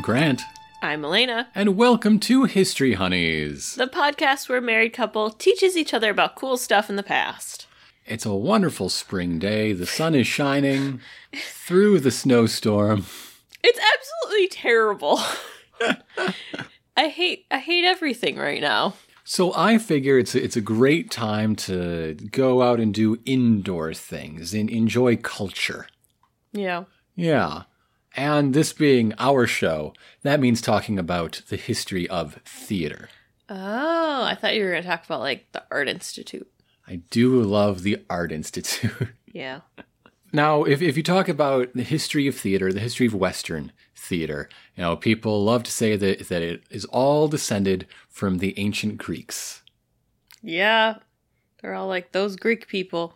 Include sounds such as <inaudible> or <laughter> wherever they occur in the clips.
I'm Grant, I'm Elena, and welcome to History Honeys. the podcast where a married couple teaches each other about cool stuff in the past. It's a wonderful spring day. The sun is shining <laughs> through the snowstorm. It's absolutely terrible. <laughs> I hate I hate everything right now. So I figure it's a, it's a great time to go out and do indoor things and enjoy culture. Yeah. Yeah. And this being our show, that means talking about the history of theater. Oh, I thought you were going to talk about like the Art Institute. I do love the Art Institute. <laughs> Yeah. Now, if, if you talk about the history of theater, the history of Western theater, you know, people love to say that, that it is all descended from the ancient Greeks. Yeah. They're all like those Greek people.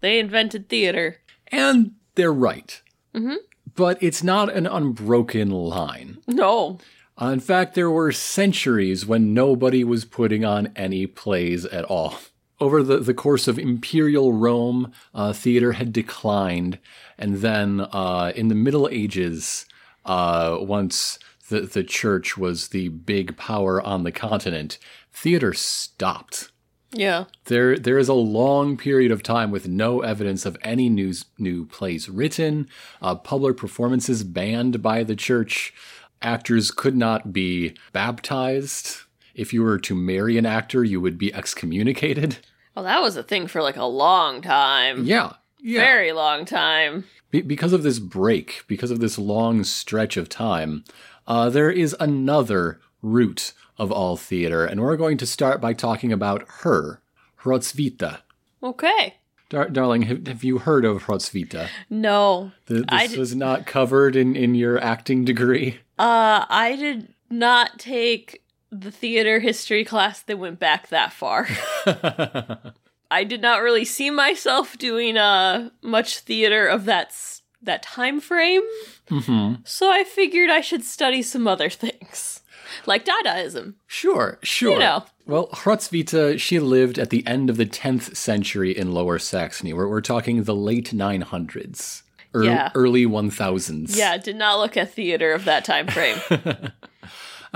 They invented theater. And they're right. Mhm. But it's not an unbroken line. No. Uh, in fact, there were centuries when nobody was putting on any plays at all. Over the, the course of imperial Rome, uh, theater had declined. And then uh, in the Middle Ages, uh, once the, the church was the big power on the continent, theater stopped. Yeah. There, there is a long period of time with no evidence of any news, new plays written, uh, public performances banned by the church. Actors could not be baptized. If you were to marry an actor, you would be excommunicated. Well, that was a thing for like a long time. Yeah, yeah. Very long time. Be- because of this break, because of this long stretch of time, uh, there is another root of all theater, and we're going to start by talking about her, Hrotsvita. Okay. Dar- darling, have, have you heard of Hrotsvita? No. Th- I This was not covered in, in your acting degree. Uh, I did not take the theater history class that went back that far. <laughs> I did not really see myself doing uh much theater of that s- that time frame, hmm so I figured I should study some other things, like Dadaism. Sure, sure. You know. Well, Hrotsvita, she lived at the end of the 10th century in Lower Saxony. We're, we're talking the late 900s, ear- Yeah. early 1000s. Yeah, did not look at theater of that time frame. <laughs>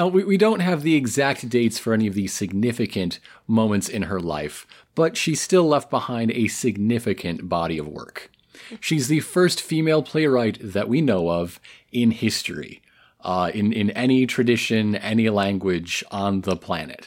Uh, we, we don't have the exact dates for any of the significant moments in her life, but she still left behind a significant body of work. She's the first female playwright that we know of in history, uh, in, in any tradition, any language on the planet.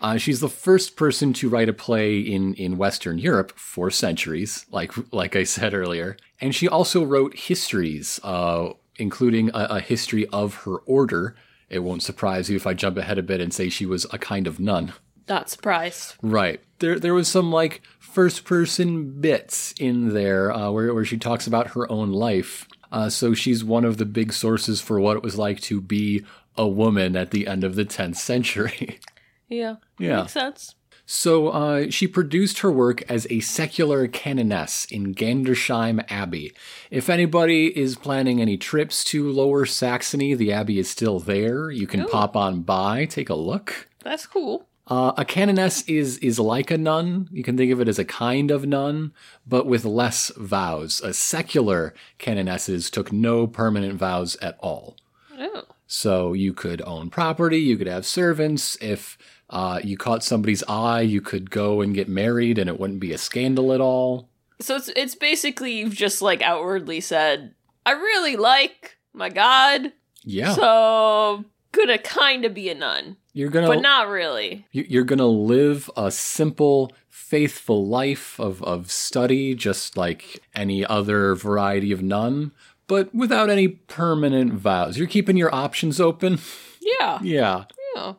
Uh, she's the first person to write a play in, in Western Europe for centuries, like like I said earlier. And she also wrote histories, uh, including a, a history of her order. It won't surprise you if I jump ahead a bit and say she was a kind of nun. not surprised. Right. There there was some like first person bits in there uh, where where she talks about her own life. Uh, so she's one of the big sources for what it was like to be a woman at the end of the 10th century. <laughs> Yeah, Yeah. makes sense. So uh, she produced her work as a secular canoness in Gandersheim Abbey. If anybody is planning any trips to Lower Saxony, the abbey is still there. You can Ooh. pop on by, take a look. That's cool. Uh, a canoness is is like a nun. You can think of it as a kind of nun, but with less vows. A secular canonesses took no permanent vows at all. Oh, So you could own property, you could have servants. If uh, you caught somebody's eye, you could go and get married, and it wouldn't be a scandal at all. so it's it's basically you've just like outwardly said, I really like my God, Yeah, so gonna kind of be a nun, you're gonna but not really. you- you're gonna live a simple, faithful life of of study, just like any other variety of nun, but without any permanent vows. You're keeping your options open. Yeah, Yeah, yeah.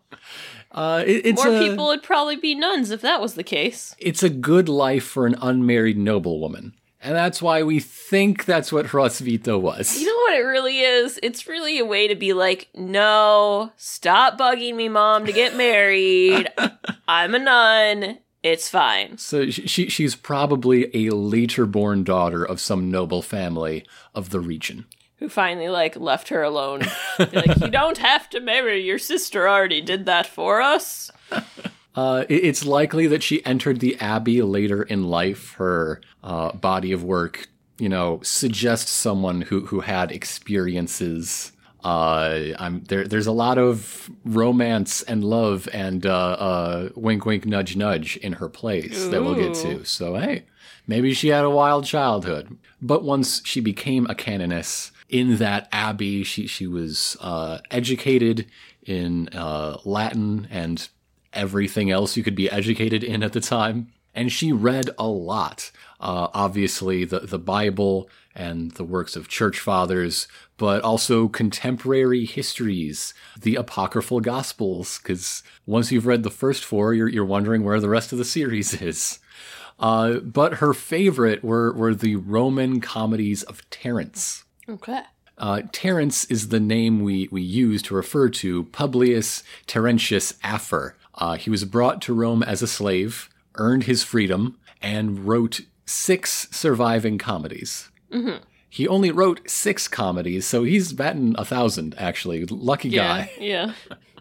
uh, it- it's More a, people would probably be nuns if that was the case. It's a good life for an unmarried noblewoman. And that's why we think that's what Hrosvita was. You know what it really is? It's really a way to be like, no, stop bugging me, mom, to get married. <laughs> I'm a nun. It's fine. so she, she she's probably a later born daughter of some noble family of the region. Who finally like left her alone? Like, you <laughs> don't have to marry. Your sister already did that for us. <laughs> Uh, it's likely that she entered the abbey later in life. Her uh, body of work, you know, suggests someone who who had experiences Uh, I'm there. There's a lot of romance and love and uh, uh, wink, wink, nudge, nudge in her plays that we'll get to. So hey, maybe she had a wild childhood. But once she became a canoness in that abbey, she she was uh, educated in uh, Latin and everything else you could be educated in at the time. And she read a lot. Uh, obviously, the, the Bible and the works of church fathers, but also contemporary histories, the apocryphal gospels, because once you've read the first four, you're, you're wondering where the rest of the series <laughs> is. Uh, but her favorite were, were the Roman comedies of Terence. Okay. Uh, Terence is the name we, we use to refer to Publius Terentius Afer. Uh, he was brought to Rome as a slave, earned his freedom, and wrote six surviving comedies. He only wrote six comedies, so he's batting a thousand, actually. Lucky Yeah. guy. Yeah.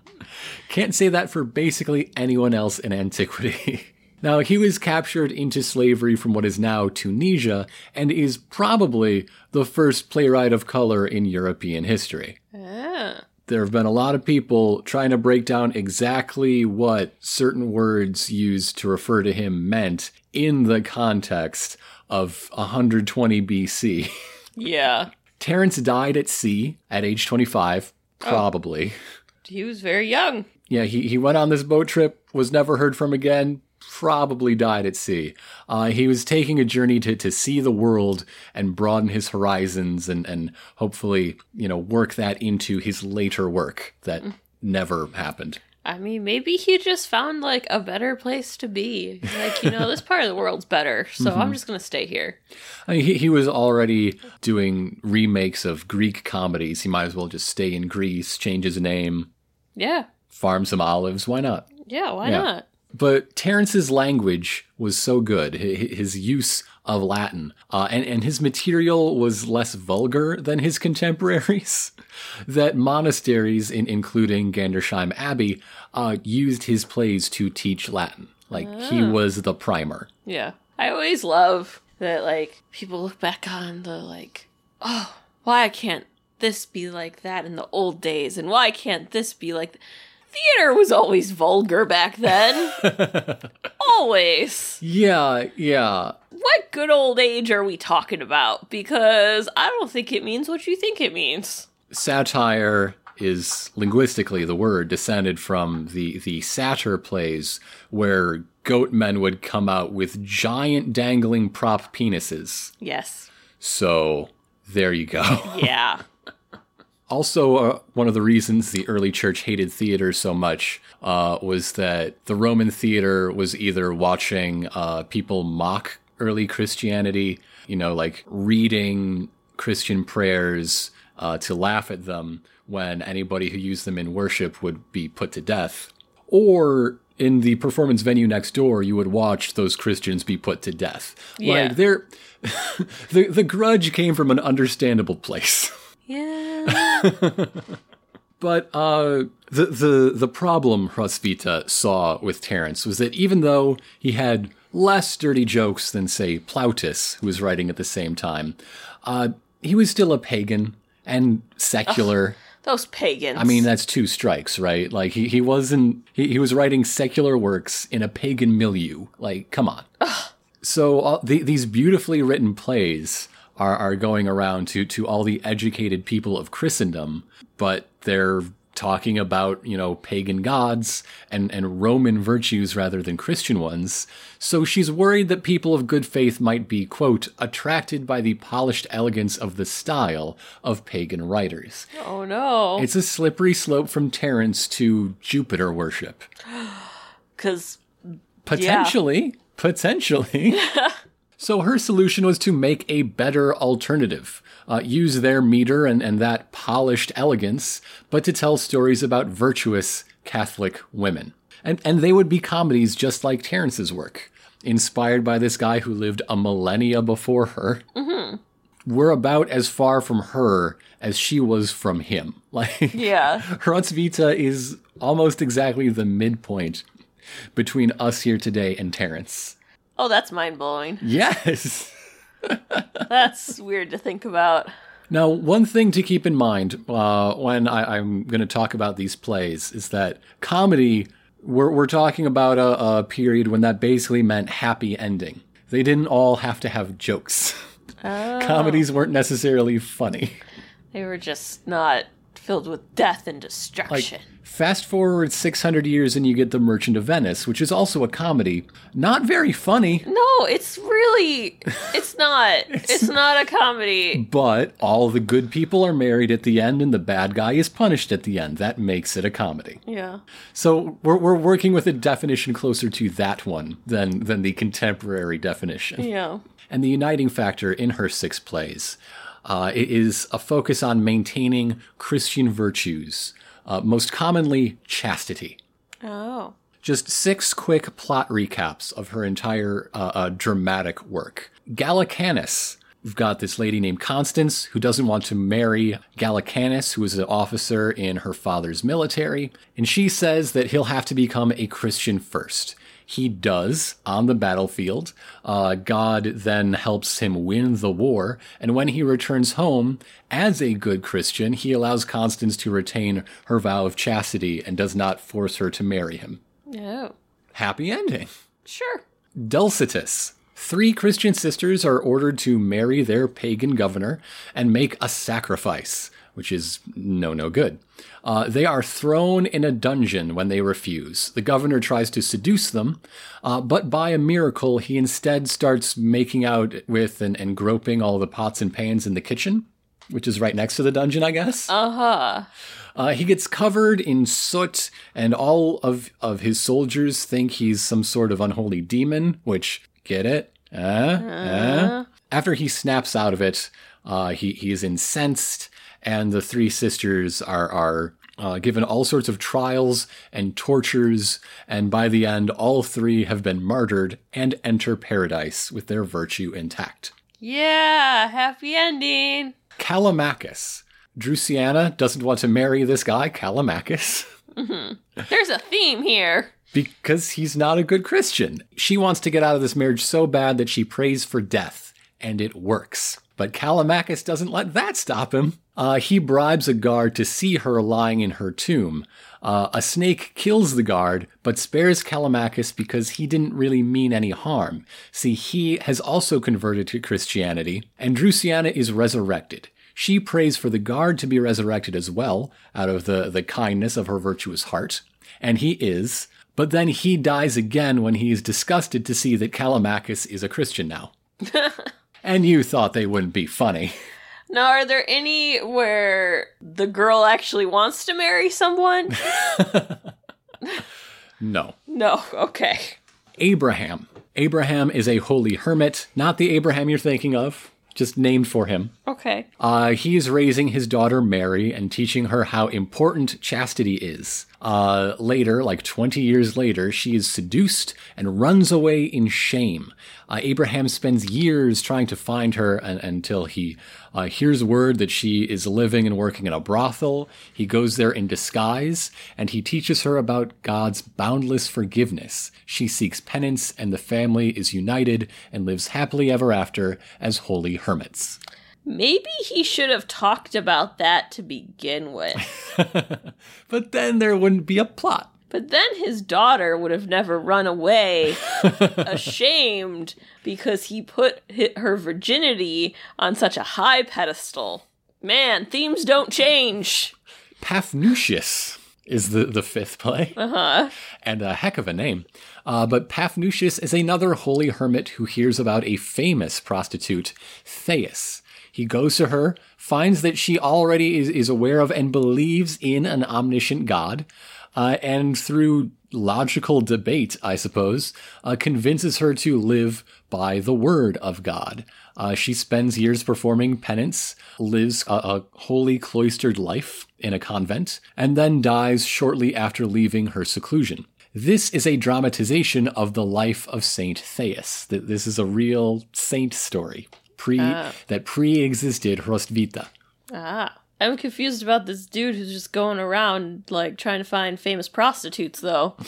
<laughs> Can't say that for basically anyone else in antiquity. <laughs> now, he was captured into slavery from what is now Tunisia and is probably the first playwright of color in European history. Ah. There have been a lot of people trying to break down exactly what certain words used to refer to him meant in the context of 120 BC. Yeah. Terence died at sea at age 25, probably. He was very young. Yeah, he, he went on this boat trip, was never heard from again, probably died at sea. Uh, he was taking a journey to, to see the world and broaden his horizons and, and hopefully, you know, work that into his later work that never happened. I mean, maybe he just found like a better place to be. Like, you know, this part of the world's better, so I'm just gonna stay here. I mean, he, he was already doing remakes of Greek comedies. He might as well just stay in Greece, change his name, Yeah. farm some olives. Why not? Yeah, why Yeah. not? But Terence's language was so good, hi- hi- his use of Latin, uh, and, and his material was less vulgar than his <laughs> contemporaries, that monasteries, in, including Gandersheim Abbey, uh, used his plays to teach Latin. Like, he was the primer. Yeah. I always love that like people look back on the like, oh, why can't this be like that in the old days and why can't this be like th-? Theater was always vulgar back then. <laughs> always. Yeah, yeah. What good old age are we talking about? Because I don't think it means what you think it means. satire is linguistically the word descended from the the satyr plays where goat men would come out with giant dangling prop penises. Yes. So there you go. <laughs> Yeah. Also, uh, one of the reasons the early church hated theater so much uh, was that the Roman theater was either watching uh, people mock early Christianity, you know, like reading Christian prayers uh, to laugh at them when anybody who used them in worship would be put to death, or in the performance venue next door, you would watch those Christians be put to death. Yeah. Like they're <laughs> the the grudge came from an understandable place. <laughs> Yeah. <laughs> But uh, the the the problem Hrosvita saw with Terence was that even though he had less dirty jokes than say Plautus, who was writing at the same time, uh, he was still a pagan and secular. Those pagans. I mean, that's two strikes, right? Like he, he wasn't he, he was writing secular works in a pagan milieu. Like, come on. So uh, the, these beautifully written plays are, are going around to to all the educated people of Christendom, but they're talking about you know pagan gods and and Roman virtues rather than Christian ones. So she's worried that people of good faith might be quote attracted by the polished elegance of the style of pagan writers. oh no. It's a slippery slope from Terence to Jupiter worship. <gasps> Because Potentially. Potentially. <laughs> so her solution was to make a better alternative. Uh, use their meter and, and that polished elegance, but to tell stories about virtuous Catholic women. And, and they would be comedies just like Terence's work, inspired by this guy who lived a millennia before her. We're about as far from her as she was from him. <laughs> Like, yeah. <laughs> Hrotsvita is almost exactly the midpoint between us here today and Terence. Oh, that's mind blowing. Yes. <laughs> That's weird to think about. Now, one thing to keep in mind uh, when I, I'm going to talk about these plays is that comedy, we're, we're talking about a, a period when that basically meant happy ending. They didn't all have to have jokes. <laughs> Comedies weren't necessarily funny. They were just not filled with death and destruction. Like, fast forward 600 years and you get The Merchant of Venice, which is also a comedy. Not very funny, no, it's really it's not. <laughs> it's not a comedy. but all the good people are married at the end and the bad guy is punished at the end. That makes it a comedy. Yeah. So we're, we're working with a definition closer to that one than, than the contemporary definition. Yeah. And the uniting factor in her six plays uh, is a focus on maintaining Christian virtues, uh, most commonly chastity. Oh. Just six quick plot recaps of her entire uh, uh, dramatic work. Gallicanus. We've got this lady named Constance who doesn't want to marry Gallicanus, who is an officer in her father's military, and she says that he'll have to become a Christian first. He does on the battlefield. Uh, God then helps him win the war, and when he returns home, as a good Christian, he allows Constance to retain her vow of chastity and does not force her to marry him. Oh. Happy ending. Sure. Dulcitius. Three Christian sisters are ordered to marry their pagan governor and make a sacrifice, which is no, no good. Uh, they are thrown in a dungeon when they refuse. The governor tries to seduce them, uh, but by a miracle, he instead starts making out with and, and groping all the pots and pans in the kitchen, which is right next to the dungeon, I guess. Uh-huh. Uh, he gets covered in soot, and all of, of his soldiers think he's some sort of unholy demon, which, get it? Uh, uh. After he snaps out of it, uh, he, he is incensed, and the three sisters are, are uh, given all sorts of trials and tortures, and by the end, all three have been martyred and enter paradise with their virtue intact. Yeah, happy ending. Callimachus. Drusiana doesn't want to marry this guy, Callimachus. There's a theme here. because he's not a good Christian. She wants to get out of this marriage so bad that she prays for death, and it works. But Callimachus doesn't let that stop him. Uh, he bribes a guard to see her lying in her tomb. Uh, a snake kills the guard, but spares Callimachus because he didn't really mean any harm. See, he has also converted to Christianity, and Drusiana is resurrected. She prays for the guard to be resurrected as well, out of the, the kindness of her virtuous heart. And he is, but then he dies again when he is disgusted to see that Callimachus is a Christian now. <laughs> and you thought they wouldn't be funny. Now, are there any where the girl actually wants to marry someone? <laughs> No. no. Okay. Abraham. Abraham is a holy hermit, not the Abraham you're thinking of, just named for him. Okay. Uh, he is raising his daughter Mary and teaching her how important chastity is. Uh, later, like 20 years later, she is seduced and runs away in shame. Uh, Abraham spends years trying to find her un- until he uh, hears word that she is living and working in a brothel. He goes there in disguise and he teaches her about God's boundless forgiveness. She seeks penance and the family is united and lives happily ever after as holy hermits. Maybe he should have talked about that to begin with. <laughs> but then there wouldn't be a plot. But then his daughter would have never run away <laughs> ashamed because he put her virginity on such a high pedestal. Man, themes don't change. Paphnutius is the, the fifth play. Uh-huh. And a heck of a name. Uh, but Paphnutius is another holy hermit who hears about a famous prostitute, Thais. He goes to her, finds that she already is, is aware of and believes in an omniscient God, uh, and through logical debate, I suppose, uh, convinces her to live by the word of God. Uh, she spends years performing penance, lives a, a holy cloistered life in a convent, and then dies shortly after leaving her seclusion. This is a dramatization of the life of Saint Thais. Th- This is a real saint story pre that pre-existed Hrotsvita. Ah. I'm confused about this dude who's just going around, like, trying to find famous prostitutes, though. <laughs>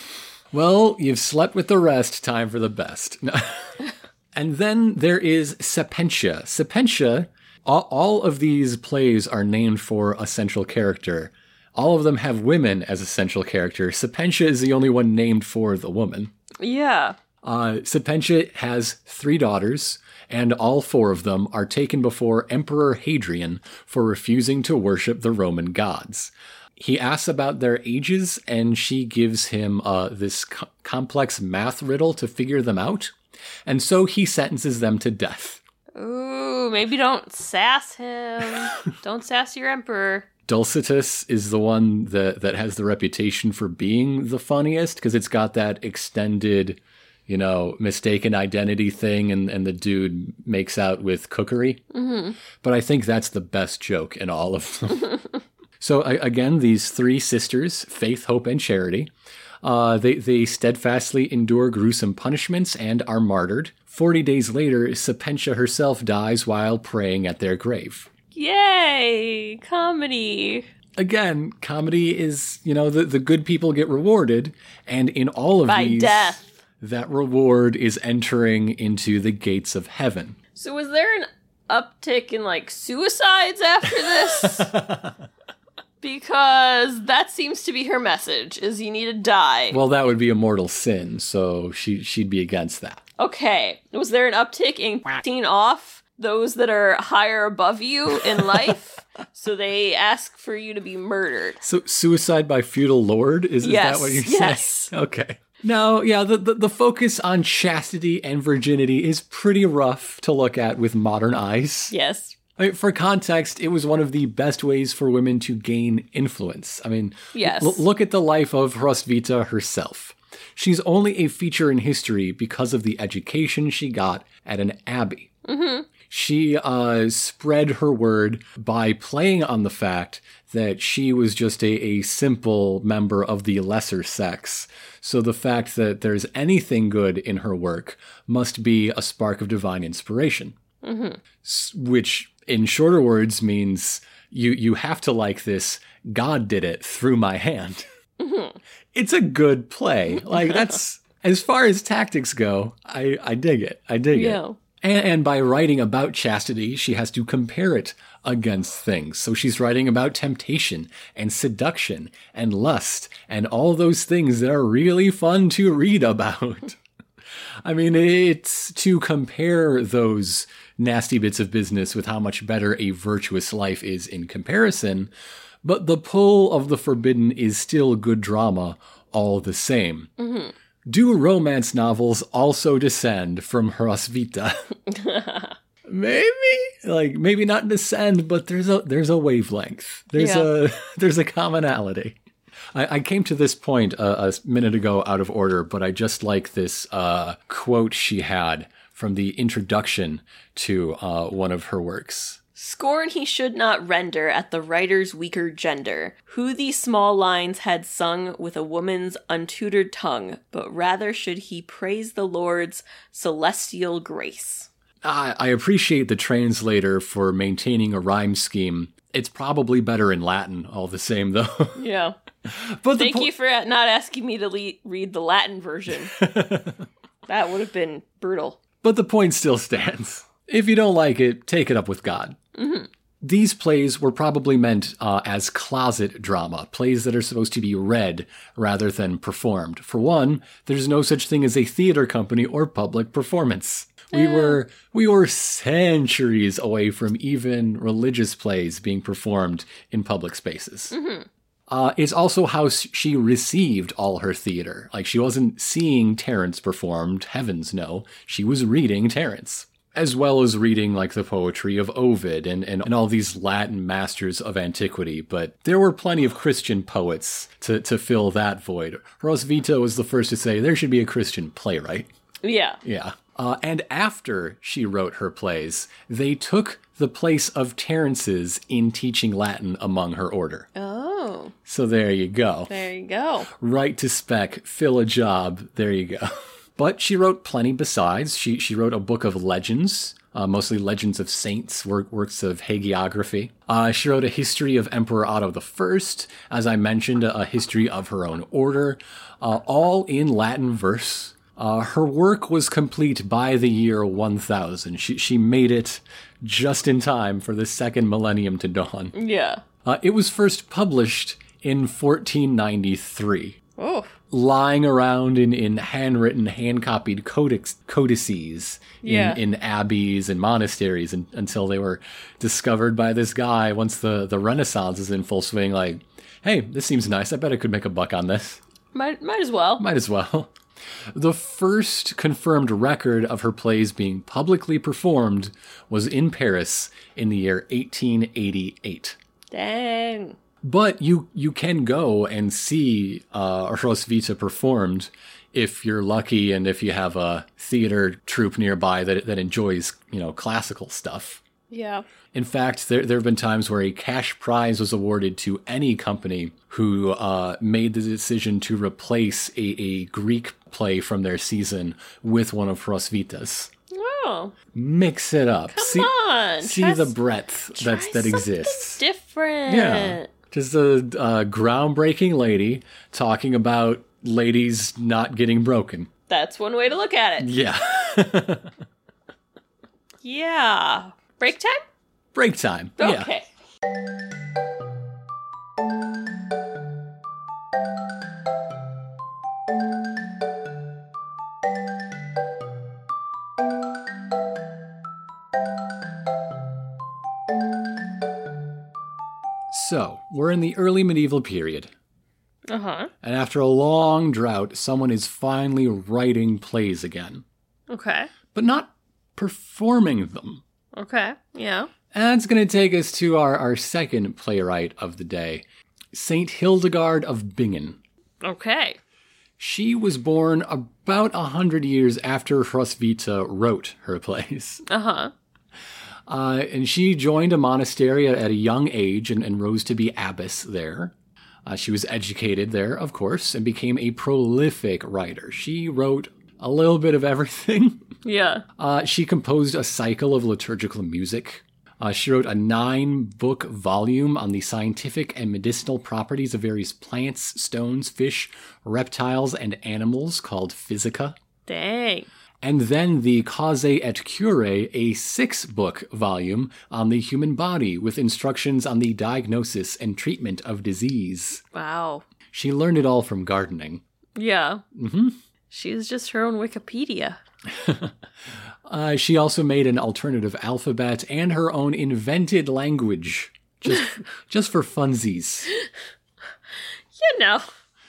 Well, you've slept with the rest. Time for the best. <laughs> and then there is Sapientia. Sapientia All, all of these plays are named for a central character. All of them have women as a central character. Sapientia is the only one named for the woman. Yeah. Uh, Sapientia has three daughters, and all four of them are taken before Emperor Hadrian for refusing to worship the Roman gods. He asks about their ages, and she gives him uh, this co- complex math riddle to figure them out, and so he sentences them to death. Ooh, maybe don't sass him. <laughs> don't sass your emperor. Dulcitius is the one that, that has the reputation for being the funniest because it's got that extended, you know, mistaken identity thing, and, and the dude makes out with cookery. Mm-hmm. But I think that's the best joke in all of them. <laughs> so, I, again, these three sisters, Faith, Hope, and Charity, uh, they, they steadfastly endure gruesome punishments and are martyred. Forty days later, Sapientia herself dies while praying at their grave. Yay! Comedy. again, comedy is, you know, the, the good people get rewarded, and in all of By these, death. That reward is entering into the gates of heaven. So was there an uptick in like suicides after this? <laughs> because that seems to be her message is you need to die. Well, that would be a mortal sin, so she she'd be against that. okay. Was there an uptick in cutting off those that are higher above you in <laughs> life? so they ask for you to be murdered. So suicide by feudal lord is, is that what you're yes. saying? <laughs> Okay. No, yeah, the, the the focus on chastity and virginity is pretty rough to look at with modern eyes. Yes. I mean, for context, it was one of the best ways for women to gain influence. I mean, Yes. l- look at the life of Hrosvita herself. She's only a feature in history because of the education she got at an abbey. Mm-hmm. She uh, spread her word by playing on the fact that she was just a, a simple member of the lesser sex. So the fact that there's anything good in her work must be a spark of divine inspiration. Mm-hmm. S- which in shorter words means you you have to like this god did it through my hand. Mm-hmm. <laughs> It's a good play. Like that's <laughs> as far as tactics go i i dig it. I dig Yeah. it and, and by writing about chastity she has to compare it against things. So she's writing about temptation and seduction and lust and all those things that are really fun to read about. <laughs> I mean, it's to compare those nasty bits of business with how much better a virtuous life is in comparison, but the pull of the forbidden is still good drama all the same. Mm-hmm. Do romance novels also descend from Hrosvita? <laughs> maybe, like maybe not descend, but there's a there's a wavelength. There's Yeah. a <laughs> there's a commonality. I, I came to this point uh, a minute ago out of order, but I just like this uh, quote she had from the introduction to uh, one of her works. Scorn he should not render at the writer's weaker gender, who these small lines had sung with a woman's untutored tongue, but rather should he praise the Lord's celestial grace. I, I appreciate the translator for maintaining a rhyme scheme. It's probably better in Latin, all the same, though. <laughs> Yeah. but Thank po- you for not asking me to le- read the Latin version. <laughs> that would have been brutal. But the point still stands. If you don't like it, take it up with God. These plays were probably meant uh, as closet drama, plays that are supposed to be read rather than performed. For one, there's no such thing as a theater company or public performance. We were we were centuries away from even religious plays being performed in public spaces. Uh, it's also how she received all her theater. Like she wasn't seeing Terence performed, heavens no. She was reading Terence. As well as reading like the poetry of Ovid and, and, and all these Latin masters of antiquity, but there were plenty of Christian poets to, to fill that void. Rosvito was the first to say there should be a Christian playwright. Yeah. Yeah. Uh, and after she wrote her plays, they took the place of Terence's in teaching Latin among her order. Oh, So there you go. there you go. Right to spec, fill a job. There you go. <laughs> But she wrote plenty besides. She she wrote a book of legends, uh, mostly legends of saints, work, works of hagiography. Uh, she wrote a history of Emperor Otto I, as I mentioned, a, a history of her own order, uh, all in Latin verse. Uh, her work was complete by the year 1000. She, she made it just in time for the second millennium to dawn. Yeah. Uh, it was first published in 1493 Oh. Lying around in, in handwritten, hand copied codex, codices in, Yeah. in abbeys and monasteries and, until they were discovered by this guy once the, the Renaissance is in full swing. Like, hey, this seems nice. I bet I could make a buck on this. Might might as well. Might as well. The first confirmed record of her plays being publicly performed was in Paris in the year 1888. Dang. But you you can go and see uh, Roswitha performed if you're lucky and if you have a theater troupe nearby that that enjoys you know classical stuff. Yeah. In fact, there there have been times where a cash prize was awarded to any company who uh, made the decision to replace a, a Greek play from their season with one of Roswitha's. Oh. Mix it up. see on, see try the breadth that's, that exists. Different. Yeah. Just a, a groundbreaking lady talking about ladies not getting broken. That's one way to look at it. Yeah. <laughs> Yeah. Break time? Break time. Yeah. So, we're in the early medieval period. Uh huh. And after a long drought, someone is finally writing plays again, Okay. but not performing them. Okay. Yeah. And that's going to take us to our, our second playwright of the day, Saint Hildegard of Bingen. Okay. She was born about a hundred years after Roswitha wrote her <laughs> plays. Uh huh. Uh, and she joined a monastery at, a young age and, and rose to be abbess there. Uh, she was educated there, of course, and became a prolific writer. She wrote a little bit of everything. <laughs> Yeah. Uh, she composed a cycle of liturgical music. Uh, she wrote a nine book volume on the scientific and medicinal properties of various plants, stones, fish, reptiles, and animals called Physica. Dang. And then the Causae et Curae, a six book volume on the human body with instructions on the diagnosis and treatment of disease. Wow. She learned it all from gardening. Yeah. hmm She's just her own Wikipedia. <laughs> Uh, she also made an alternative alphabet and her own invented language, just <laughs> just for funsies. You know,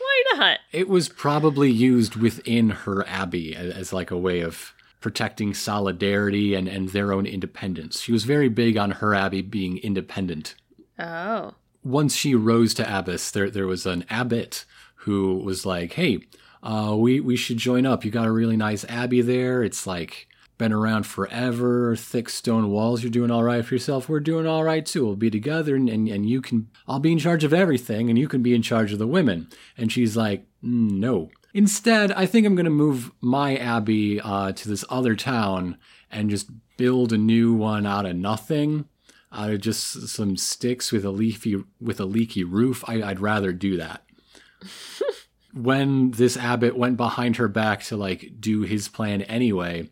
why not? It was probably used within her abbey as, as like a way of protecting solidarity and, and their own independence. She was very big on her abbey being independent. Oh. Once she rose to abbess, there there was an abbot who was like, "Hey, uh, we we should join up. You got a really nice abbey there. It's like." Been around forever, thick stone walls. You're doing all right for yourself. We're doing all right too. We'll be together, and, and, and you can. I'll be in charge of everything, and you can be in charge of the women. And she's like, "Mm, no. Instead, I think I'm going to move my abbey uh, to this other town and just build a new one out of nothing, out of just some sticks with a leafy with a leaky roof. I, I'd rather do that." <laughs> when this abbot went behind her back to like do his plan anyway,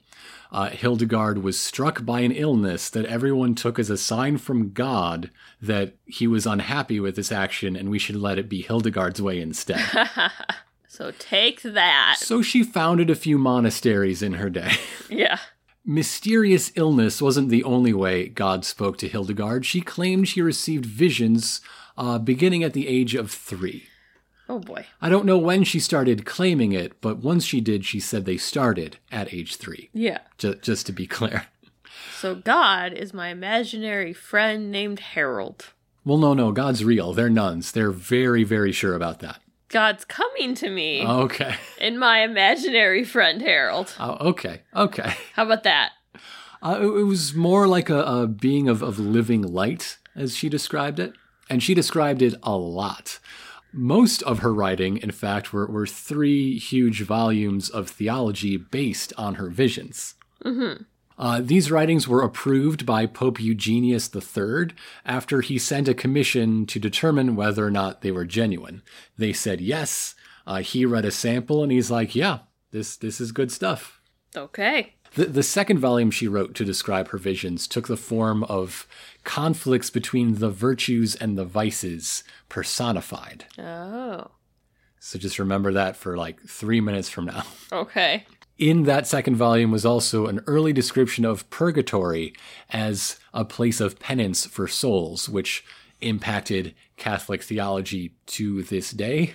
uh, Hildegard was struck by an illness that everyone took as a sign from God that he was unhappy with this action and we should let it be Hildegard's way instead. <laughs> So take that. so she founded a few monasteries in her day. <laughs> Yeah. Mysterious illness wasn't the only way God spoke to Hildegard. She claimed she received visions uh, beginning at the age of three. Oh boy. I don't know when she started claiming it, but once she did, she said they started at age three. Yeah. Just, just to be clear. So God is my imaginary friend named Harold. Well, no, no, God's real. They're nuns. They're very, very sure about that. God's coming to me Okay. in my imaginary friend Harold. Oh, okay. Okay. How about that? Uh, it, it was more like a, a being of, of living light, as she described it. And she described it a lot. Most of her writing, in fact, were, were three huge volumes of theology based on her visions. Mm-hmm. Uh, these writings were approved by Pope Eugenius III after he sent a commission to determine whether or not they were genuine. They said yes. Uh, he read a sample and he's like, yeah, This this is good stuff. Okay. The, the second volume she wrote to describe her visions took the form of conflicts between the virtues and the vices personified. Oh. So just remember that for like three minutes from now. <laughs> Okay. In that second volume was also an early description of purgatory as a place of penance for souls, which impacted Catholic theology to this day.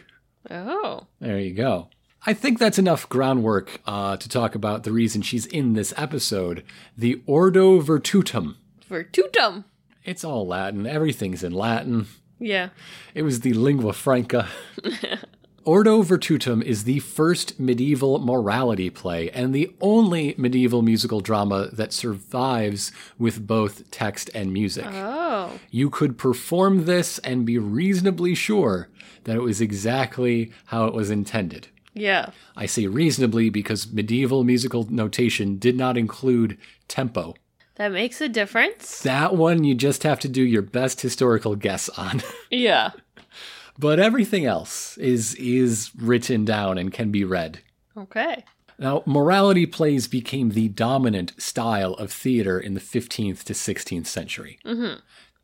Oh. There you go. I think that's enough groundwork uh, to talk about the reason she's in this episode the Ordo Virtutum. Virtutum. It's all Latin, everything's in Latin. Yeah. It was the lingua franca. <laughs> Ordo Virtutum is the first medieval morality play and the only medieval musical drama that survives with both text and music. Oh. You could perform this and be reasonably sure that it was exactly how it was intended. Yeah. I say reasonably because medieval musical notation did not include tempo. That makes a difference. That one you just have to do your best historical guess on. <laughs> Yeah. but everything else is is written down and can be read. Okay. Now, morality plays became the dominant style of theater in the 15th to 16th century. Mm-hmm.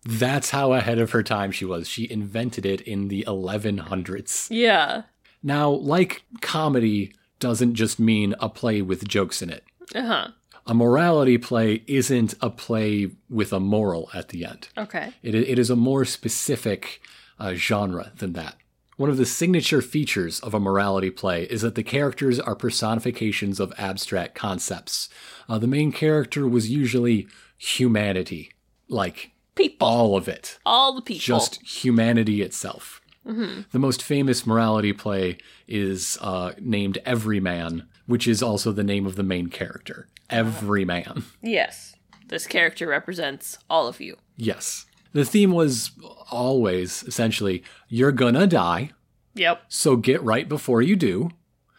That's how ahead of her time she was. She invented it in the 1100s. Yeah. Now, like comedy doesn't just mean a play with jokes in it. Uh huh. A morality play isn't a play with a moral at the end. Okay. It, it is a more specific uh, genre than that. One of the signature features of a morality play is that the characters are personifications of abstract concepts. Uh, the main character was usually humanity, like People. all of it, All the people. just humanity itself. The most famous morality play is uh, named Everyman, which is also the name of the main character. Everyman. Yes. This character represents all of you. Yes. The theme was always essentially you're gonna die, Yep. so get right before you do.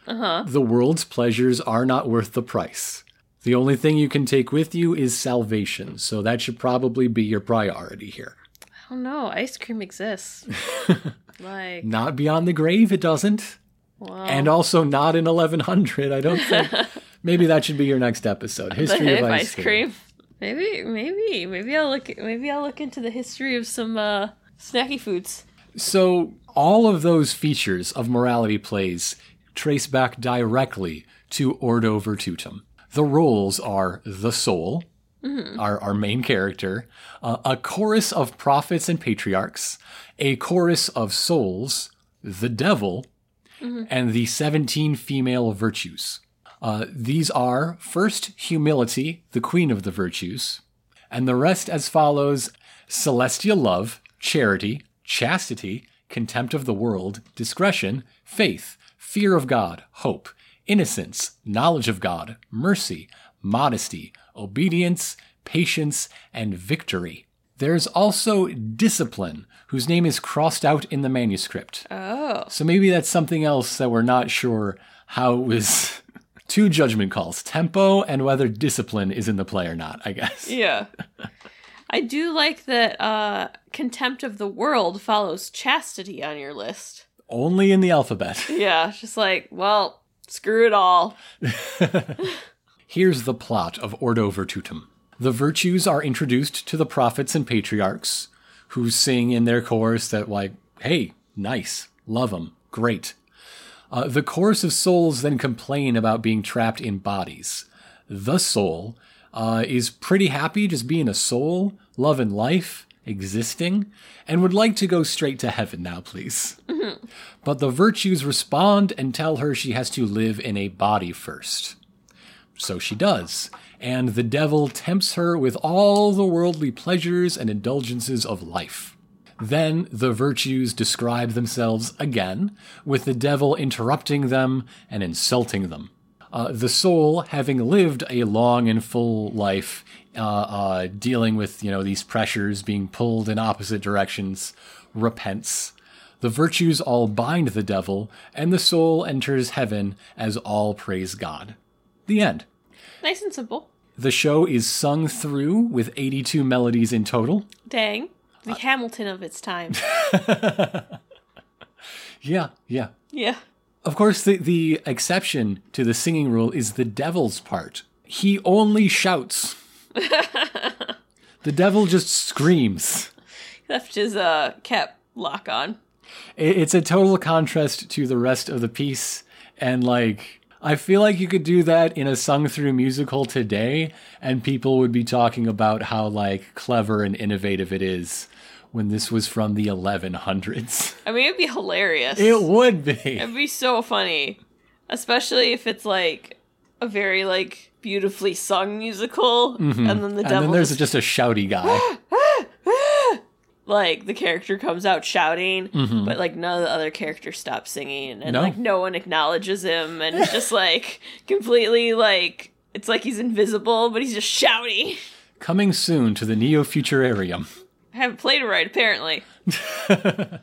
Uh huh. The world's pleasures are not worth the price. The only thing you can take with you is salvation, so that should probably be your priority here. I don't know. Ice cream exists. <laughs> like, Not beyond the grave, it doesn't. well, And also not in 1100, I don't think. <laughs> Maybe that should be your next episode. History of ice, ice, cream. Maybe, maybe, maybe I'll look. Maybe I'll look into the history of some uh, snacky foods. So, all of those features of morality plays trace back directly to Ordo Virtutum. The roles are the soul, our, our main character, uh, a chorus of prophets and patriarchs, a chorus of souls, the devil, and the 17 female virtues. Uh, these are first humility, the queen of the virtues, and the rest as follows celestial love, charity, chastity, contempt of the world, discretion, faith, fear of God, hope, innocence, knowledge of God, mercy, modesty, obedience, patience, and victory. There's also discipline, whose name is crossed out in the manuscript. Oh, So maybe that's something else that we're not sure how it was. <laughs> Two judgment calls tempo and whether discipline is in the play or not, I guess. yeah. I do like that uh, contempt of the world follows chastity on your list. Only in the alphabet. Yeah, just like, well, screw it all. <laughs> Here's the plot of Ordo Virtutum. The virtues are introduced to the prophets and patriarchs, who sing in their chorus that, like, hey, nice, love them, great. Uh, the chorus of souls then complain about being trapped in bodies. The soul uh, is pretty happy just being a soul, loving life, existing, and would like to go straight to heaven now, please. But the virtues respond and tell her she has to live in a body first. So she does, and the devil tempts her with all the worldly pleasures and indulgences of life. Then the virtues describe themselves again, with the devil interrupting them and insulting them. Uh, the soul, having lived a long and full life, uh, uh, dealing with you know these pressures, being pulled in opposite directions, repents. The virtues all bind the devil, and the soul enters heaven as all praise God. The end. Nice and simple. The show is sung through with 82 melodies in total. Dang. The Hamilton of its time. <laughs> Yeah, yeah. Yeah. Of course, the, the exception to the singing rule is the devil's part. He only shouts. <laughs> the devil just screams. Left his uh, cap lock on. It- It's a total contrast to the rest of the piece. And like, I feel like you could do that in a sung through musical today, and people would be talking about how like clever and innovative it is when this was from the 1100s. I mean, it'd be hilarious. It would be. It'd be so funny, especially if it's like a very like beautifully sung musical, and then the Mm-hmm. And devil then there's just, just a shouty guy. <gasps> <gasps> <gasps> like the character comes out shouting, Mm-hmm. but like none of the other characters stop singing, and No. like no one acknowledges him, and it's just like completely like it's like he's invisible, but he's just shouting. Coming soon to the Neo Futurarium. I haven't played it right, apparently. <laughs>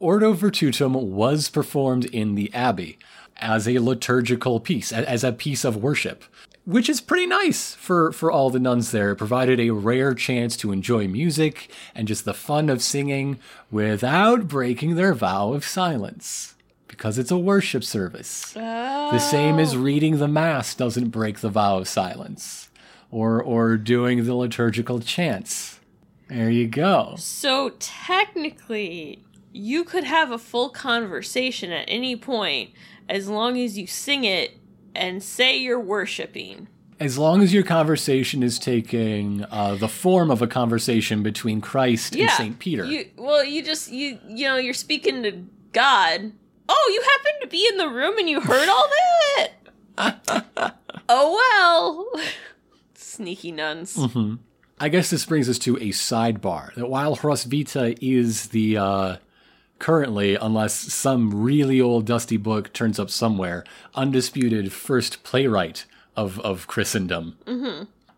Ordo Virtutum was performed in the Abbey as a liturgical piece, as a piece of worship, which is pretty nice for, for all the nuns there. It provided a rare chance to enjoy music and just the fun of singing without breaking their vow of silence. Because it's a worship service. The same as oh. reading the Mass doesn't break the vow of silence, or, or doing the liturgical chants. There you go. So technically, you could have a full conversation at any point as long as you sing it and say you're worshiping. As long as your conversation is taking uh, the form of a conversation between Christ and Saint Peter. You well, you just you you know you're speaking to God. Oh, you happened to be in the room and you heard all that. <laughs> oh well, sneaky nuns. Mm-hmm. I guess this brings us to a sidebar. That while Hrotsvita is the uh, currently, unless some really old dusty book turns up somewhere, undisputed first playwright of of Christendom.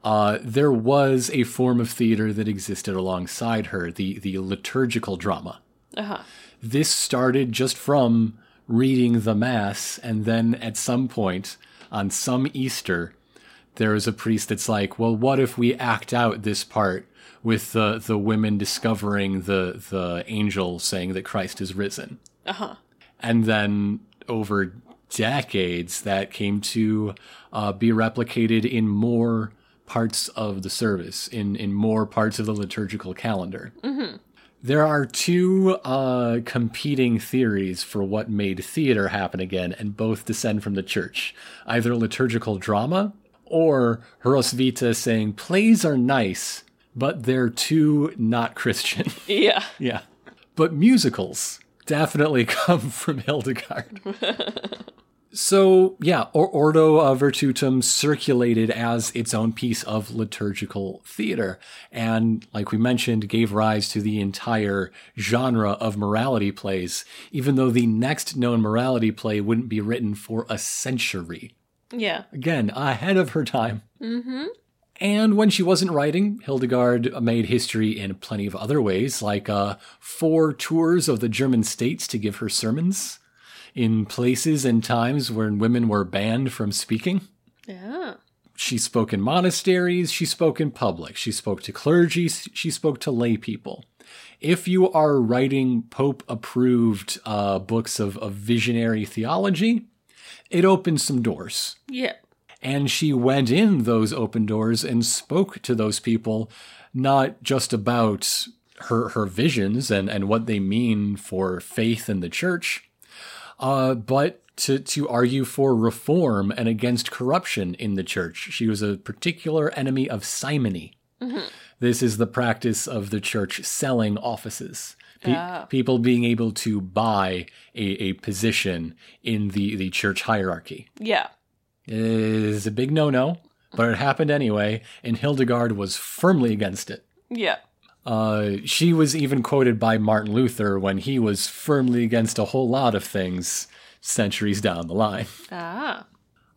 Uh, there was a form of theater that existed alongside her, the the liturgical drama. Uh huh. this started just from reading the mass and then at some point on some easter there is a priest that's like well what if we act out this part with the the women discovering the the angel saying that christ is risen. Uh huh. and then over decades that came to uh, be replicated in more parts of the service in in more parts of the liturgical calendar. There are two uh, competing theories for what made theater happen again, and both descend from the church. Either liturgical drama or Hrotsvita saying plays are nice, but they're too not Christian. <laughs> Yeah. yeah. But musicals definitely <laughs> come from Hildegard. <laughs> So, yeah, or Ordo uh, Virtutum circulated as its own piece of liturgical theater. And, like we mentioned, gave rise to the entire genre of morality plays, even though the next known morality play wouldn't be written for a century. Yeah. Again, ahead of her time. Mm-hmm. And when she wasn't writing, Hildegard made history in plenty of other ways, like uh, four tours of the German states to give her sermons in places and times when women were banned from speaking. Yeah. She spoke in monasteries, she spoke in public, she spoke to clergy, she spoke to lay people. If you are writing Pope approved uh, books of, of visionary theology, it opens some doors. Yeah. And she went in those open doors and spoke to those people, not just about her, her visions and, and what they mean for faith in the church, uh, but to, to argue for reform and against corruption in the church. She was a particular enemy of simony. This is the practice of the church selling offices. Pe-. People being able to buy a, a position in the, the church hierarchy Yeah. Is a big no-no, but it happened anyway, and Hildegard was firmly against it. Yeah. Uh, she was even quoted by Martin Luther when he was firmly against a whole lot of things centuries down the line. <laughs> Ah.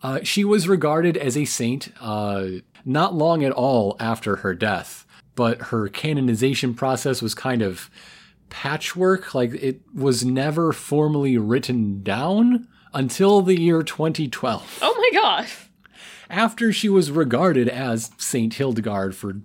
Uh, she was regarded as a saint uh, not long at all after her death, but her canonization process was kind of patchwork. Like it was never formally written down until the year 2012 Oh my god. after she was regarded as Saint Hildegard for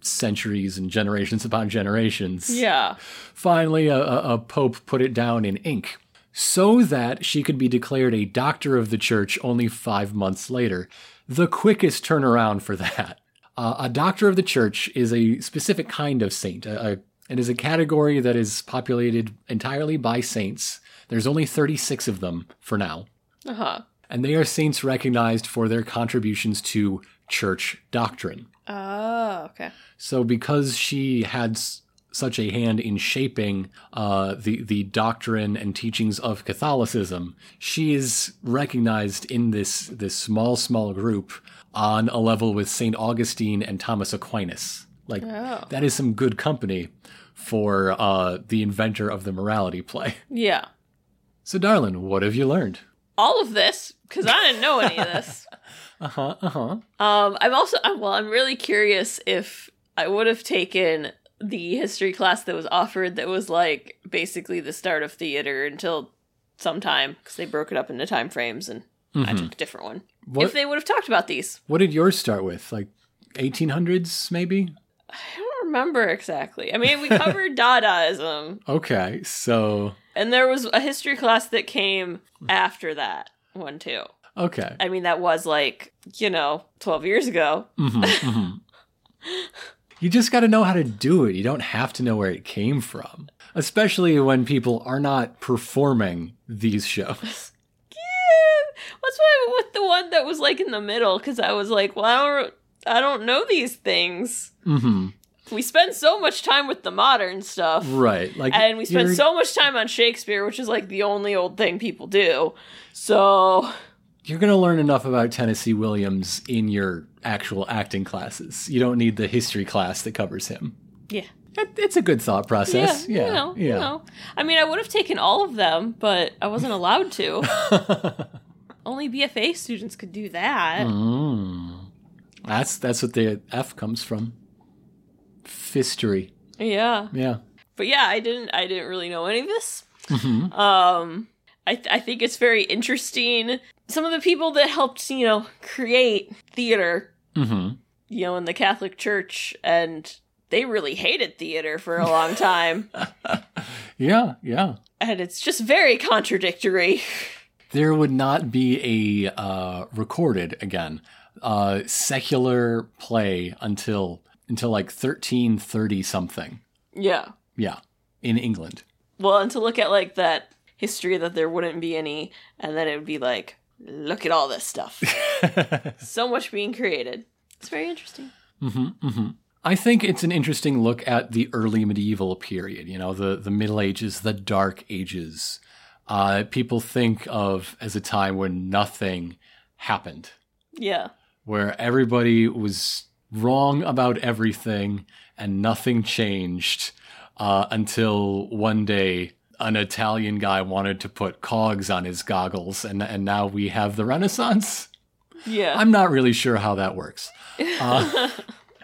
centuries and generations upon generations. Yeah. Finally, a, a, a pope put it down in ink. so that she could be declared a doctor of the church only five months later. The quickest turnaround for that. Uh, a doctor of the church is a specific kind of saint. A, a, it is a category that is populated entirely by saints. There's only 36 of them for now. Uh huh. And they are saints recognized for their contributions to church doctrine. Oh, okay. So, because she had s- such a hand in shaping uh, the the doctrine and teachings of Catholicism, she is recognized in this this small small group on a level with Saint Augustine and Thomas Aquinas. Like Oh. that is some good company for uh, the inventor of the morality play. Yeah. So, darling, what have you learned? All of this, because I didn't know any of this. <laughs> Uh huh. Uh huh. Um, I'm also I'm- well. I'm really curious if I would have taken the history class that was offered that was like basically the start of theater until sometime because they broke it up into time frames and I took a different one. What If they would have talked about these, What did yours start with? Like 1800s, maybe? I don't remember exactly. I mean, we covered <laughs> Dadaism, Okay, so and there was a history class that came after that one too. okay. I mean, that was like you know 12 years ago. Mhm, mhm. <laughs> you just got to know how to do it. You don't have to know where it came from, especially when people are not performing these shows. <laughs> Yeah, what's why with the one that was like in the middle? Because I was like, well, I don't, I don't know these things. hmm We spend so much time with the modern stuff, Right, like and we spend so much time on Shakespeare, which is like the only old thing people do. So You're going to learn enough about Tennessee Williams in your actual acting classes. You don't need the history class that covers him. yeah, It- It's a good thought process. yeah, Yeah, you know, yeah. you know. I mean, I would have taken all of them, but I wasn't allowed to. <laughs> only BFA students could do that. Mm. That's that's what the F comes from. Fistery. Yeah. Yeah. but yeah, I didn't I didn't really know any of this. Mhm. Um I th- I think it's very interesting. Some of the people that helped, you know, create theater, hmm you know, in the Catholic Church and they really hated theater for a long time. <laughs> Yeah, yeah. and it's just very contradictory. There would not be a uh, recorded again uh, secular play until until like thirteen thirty something. Yeah. Yeah, in England. Well, and to look at like that history that there wouldn't be any and then it would be like look at all this stuff. <laughs> so much being created. It's very interesting. hmm hmm I think it's an interesting look at the early medieval period. You know, the the Middle Ages, the Dark Ages. Uh, people think of as a time when nothing happened, Yeah. where everybody was wrong about everything and nothing changed uh, until one day an Italian guy wanted to put cogs on his goggles, and and now we have the Renaissance. Yeah. I'm not really sure how that works. Uh,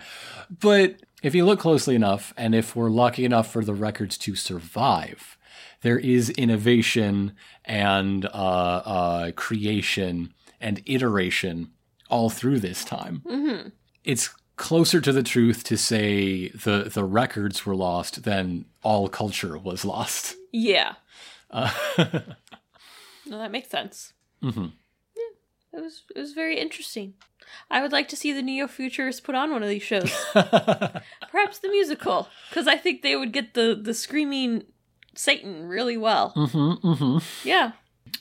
<laughs> but if you look closely enough, and if we're lucky enough for the records to survive, there is innovation and uh, uh, creation and iteration all through this time. hmm It's closer to the truth to say the, the records were lost than all culture was lost. Yeah. <laughs> Uh, No, that makes sense. Mm-hmm. Yeah, it was it was very interesting. I would like to see the Neo Futurists put on one of these shows. <laughs> Perhaps the musical, because I think they would get the the screaming Satan really well. Mhm, mhm. Yeah,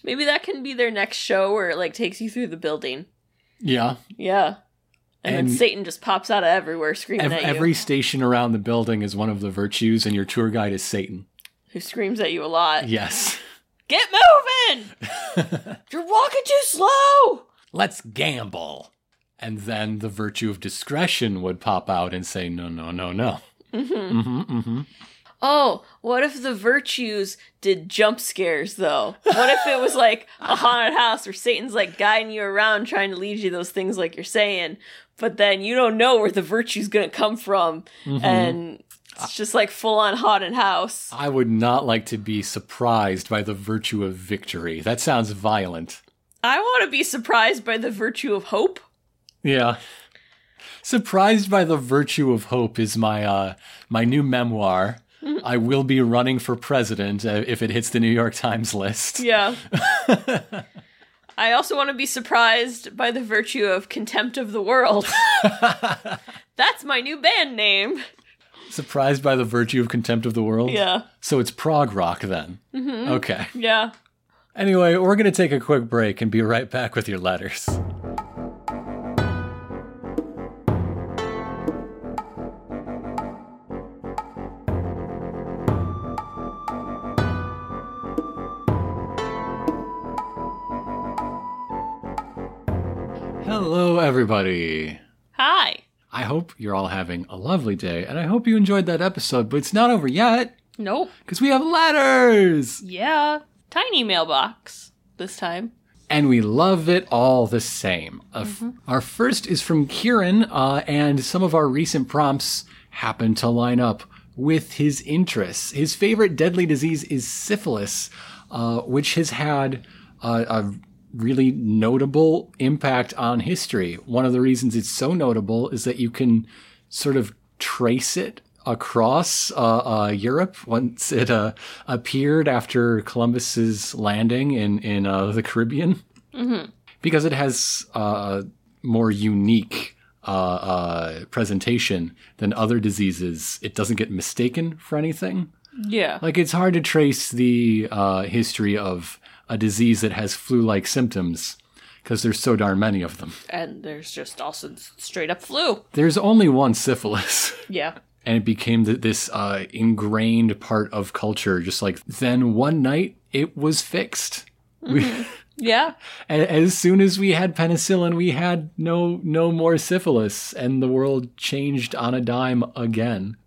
maybe that can be their next show where it like takes you through the building. Yeah. Yeah, and, And- then Satan just pops out of everywhere screaming Ev- at you. every station around the building is one of the virtues, and your tour guide is Satan. Who screams at you a lot? Yes. <laughs> Get moving! <laughs> You're walking too slow. Let's gamble. And then the virtue of discretion would pop out and say, no, no, no, no. hmm Mm-hmm, mm-hmm. Oh, what if the virtues did jump scares though? What if it was like a haunted house where Satan's like guiding you around trying to lead you those things like you're saying, but then you don't know where the virtue's gonna come from Mhm. and it's just like full on hot haunted house. I would not like to be surprised by the virtue of victory. That sounds violent. I want to be surprised by the virtue of hope. Yeah. Surprised by the virtue of hope is my uh my new memoir. I will be running for president uh, if it hits the New York Times list. Yeah. <laughs> I also want to be surprised by the virtue of contempt of the world. <laughs> <laughs> That's my new band name. Surprised by the virtue of contempt of the world? Yeah. So it's prog rock then. Mm-hmm. Okay. Yeah. Anyway, we're going to take a quick break and be right back with your letters. Everybody. Hi. I hope you're all having a lovely day, and I hope you enjoyed that episode, but it's not over yet Nope. because we have letters! Yeah. Tiny mailbox this time. and we love it all the same. Uh, f- Our first is from Kieran, uh, and some of our recent prompts happen to line up with his interests. His favorite deadly disease is syphilis, uh, which has had uh, a really notable impact on history. One of the reasons it's so notable is that you can sort of trace it across uh, uh, Europe once it uh, appeared after Columbus's landing in in uh, the Caribbean, because it has uh, more unique uh, uh, presentation than other diseases. It doesn't get mistaken for anything. Yeah. Like it's hard to trace the uh, history of a disease that has flu-like symptoms because there's so darn many of them. and there's just also straight up flu. There's only one syphilis. <laughs> Yeah. and it became th- this uh, ingrained part of culture. Just like then, one night it was fixed. We, Yeah. <laughs> as soon as we had penicillin, we had no no more syphilis, and the world changed on a dime again.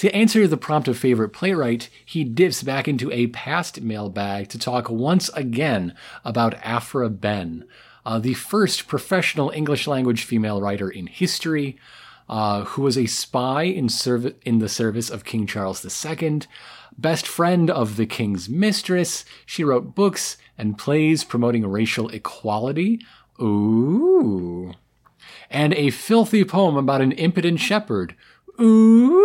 To answer the prompt of favorite playwright, he dips back into a past mailbag to talk once again about Aphra Behn, uh, the first professional English language female writer in history, uh, who was a spy in, serv- in the service of King Charles II, best friend of the king's mistress. She wrote books and plays promoting racial equality. Ooh. And a filthy poem about an impotent shepherd. Ooh.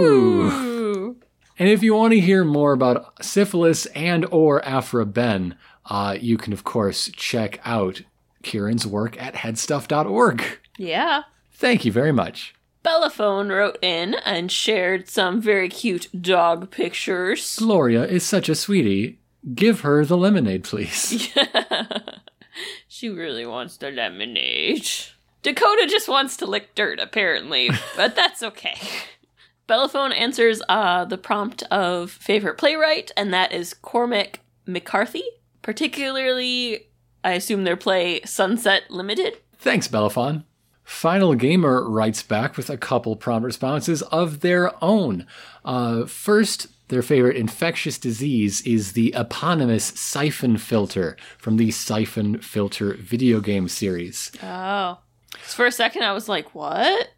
Ooh. And if you want to hear more about syphilis and or Aphra Behn, uh, you can of course check out Kieran's work at headstuff.org. Yeah. Thank you very much. Bellaphone wrote in and shared some very cute dog pictures. Gloria is such a sweetie. Give her the lemonade, please. <laughs> She really wants the lemonade. Dakota just wants to lick dirt, apparently, <laughs> but that's okay. Bellaphone answers uh, the prompt of favorite playwright, and that is Cormac McCarthy. Particularly, I assume their play Sunset Limited. Thanks, Bellaphon. Final Gamer writes back with a couple prompt responses of their own. Uh, first, their favorite infectious disease is the eponymous syphon filter from the Syphon Filter video game series. Oh. For a second, I was like, what?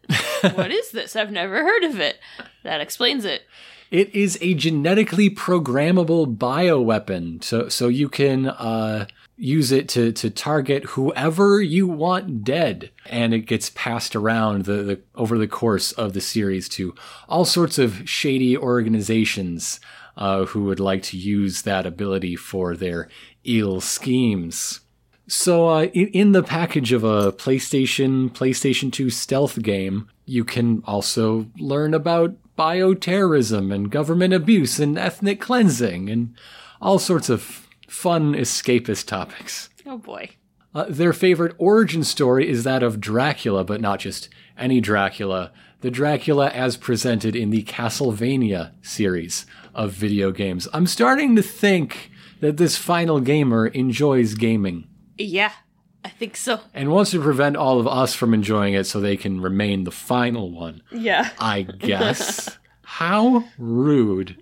what is this? I've never heard of it. That explains it. It is a genetically programmable bioweapon, so so you can uh, use it to to target whoever you want dead, and it gets passed around the, the over the course of the series to all sorts of shady organizations uh, who would like to use that ability for their ill schemes. So, uh, in, in the package of a PlayStation, PlayStation 2 stealth game, you can also learn about bioterrorism and government abuse and ethnic cleansing and all sorts of fun escapist topics. Oh boy. Uh, their favorite origin story is that of Dracula, but not just any Dracula. The Dracula as presented in the Castlevania series of video games. I'm starting to think that this final gamer enjoys gaming Yeah, I think so. and wants to prevent all of us from enjoying it so they can remain the final one. Yeah. I guess. <laughs> How rude.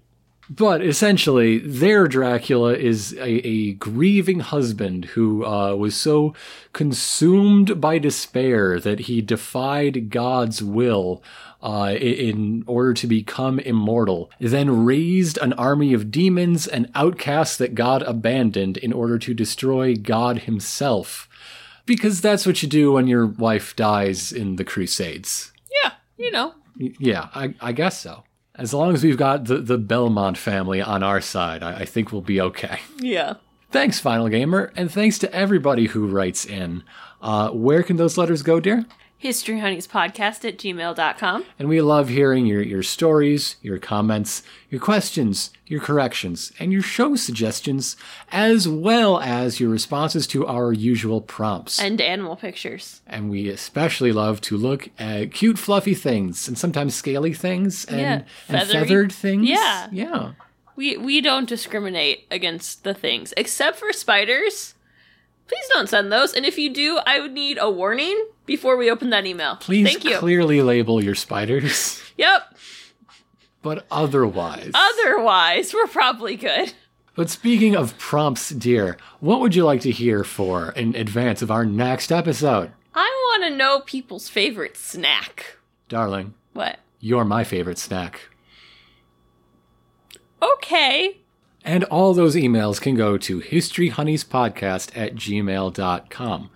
But essentially, their Dracula is a, a grieving husband who uh, was so consumed by despair that he defied God's will uh, in order to become immortal, then raised an army of demons and outcasts that God abandoned in order to destroy God himself. Because that's what you do when your wife dies in the Crusades. Yeah, you know. Yeah, I, I guess so. As long as we've got the, the Belmont family on our side, I, I think we'll be okay. Yeah. Thanks, Final Gamer, and thanks to everybody who writes in. Uh, where can those letters go, dear? HistoryHoneysPodcast at gmail.com. And we love hearing your, your stories, your comments, your questions, your corrections, and your show suggestions, as well as your responses to our usual prompts. And animal pictures. And we especially love to look at cute, fluffy things, and sometimes scaly things, and, Yeah, and feathered things. Yeah. Yeah. We we don't discriminate against the things, except for spiders. Please don't send those. And if you do, I would need a warning before we open that email. Please Thank you. clearly label your spiders, <laughs> Yep. but otherwise. Otherwise, we're probably good. But speaking of prompts, dear, what would you like to hear for in advance of our next episode? I want to know people's favorite snack. Darling, What? you're my favorite snack. Okay. And all those emails can go to historyhoneyspodcast at gmail.com.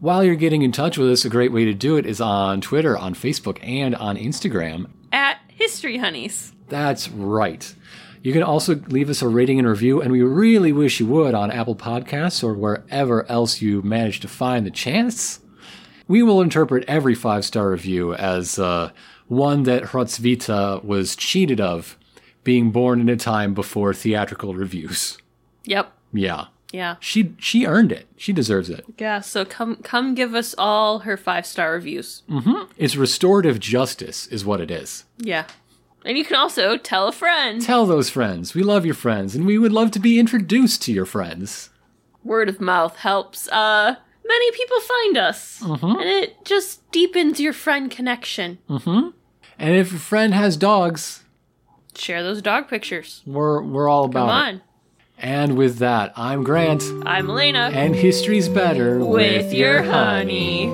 While you're getting in touch with us, a great way to do it is on Twitter, on Facebook, and on Instagram. At History Honeys. That's right. You can also leave us a rating and review, and we really wish you would on Apple Podcasts or wherever else you manage to find the chance. We will interpret every five star review as uh, one that Hrotsvita was cheated of, being born in a time before theatrical reviews. Yep. Yeah, Yeah. she she earned it. She deserves it. Yeah, so come come give us all her five star reviews. Mm-hmm. It's restorative justice, is what it is. Yeah. And you can also tell a friend. Tell those friends we love your friends, and we would love to be introduced to your friends. Word of mouth helps uh many people find us. And it just deepens your friend connection. Mm-hmm. And if a friend has dogs, Share those dog pictures. we're we're all about Come it. on. And with that, I'm Grant, I'm Elena. and history's better with your honey.